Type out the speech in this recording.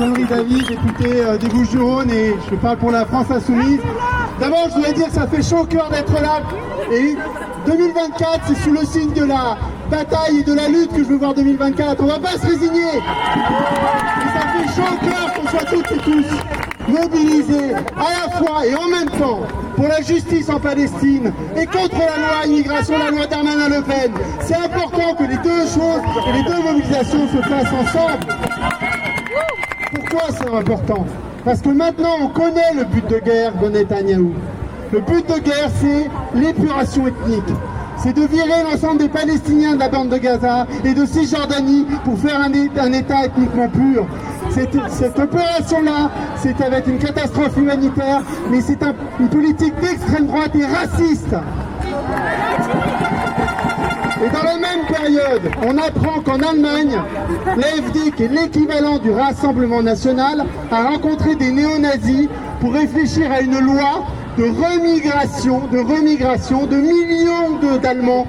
Henri David, député euh, des Bouches-du-Rhône et je parle pour la France Insoumise. D'abord, je voudrais dire que ça fait chaud au cœur d'être là. Et 2024, c'est sous le signe de la bataille et de la lutte que je veux voir 2024. On va pas se résigner. Ça fait chaud au cœur qu'on soit toutes et tous mobilisés à la fois et en même temps pour la justice en Palestine et contre la loi immigration, la loi Darmanin-Le Pen. C'est important que les deux choses et les deux mobilisations se fassent ensemble. Pourquoi c'est important? Parce que maintenant on connaît le but de guerre de Netanyahou. Le but de guerre, c'est l'épuration ethnique. C'est de virer l'ensemble des Palestiniens de la bande de Gaza et de Cisjordanie pour faire un, État ethniquement pur. Cette, opération-là, c'est avec une catastrophe humanitaire, mais c'est un, une politique d'extrême droite et raciste. Et dans la même période, on apprend qu'en Allemagne, l'AFD, qui est l'équivalent du Rassemblement national, a rencontré des néo-nazis pour réfléchir à une loi de remigration, de remigration de millions d'Allemands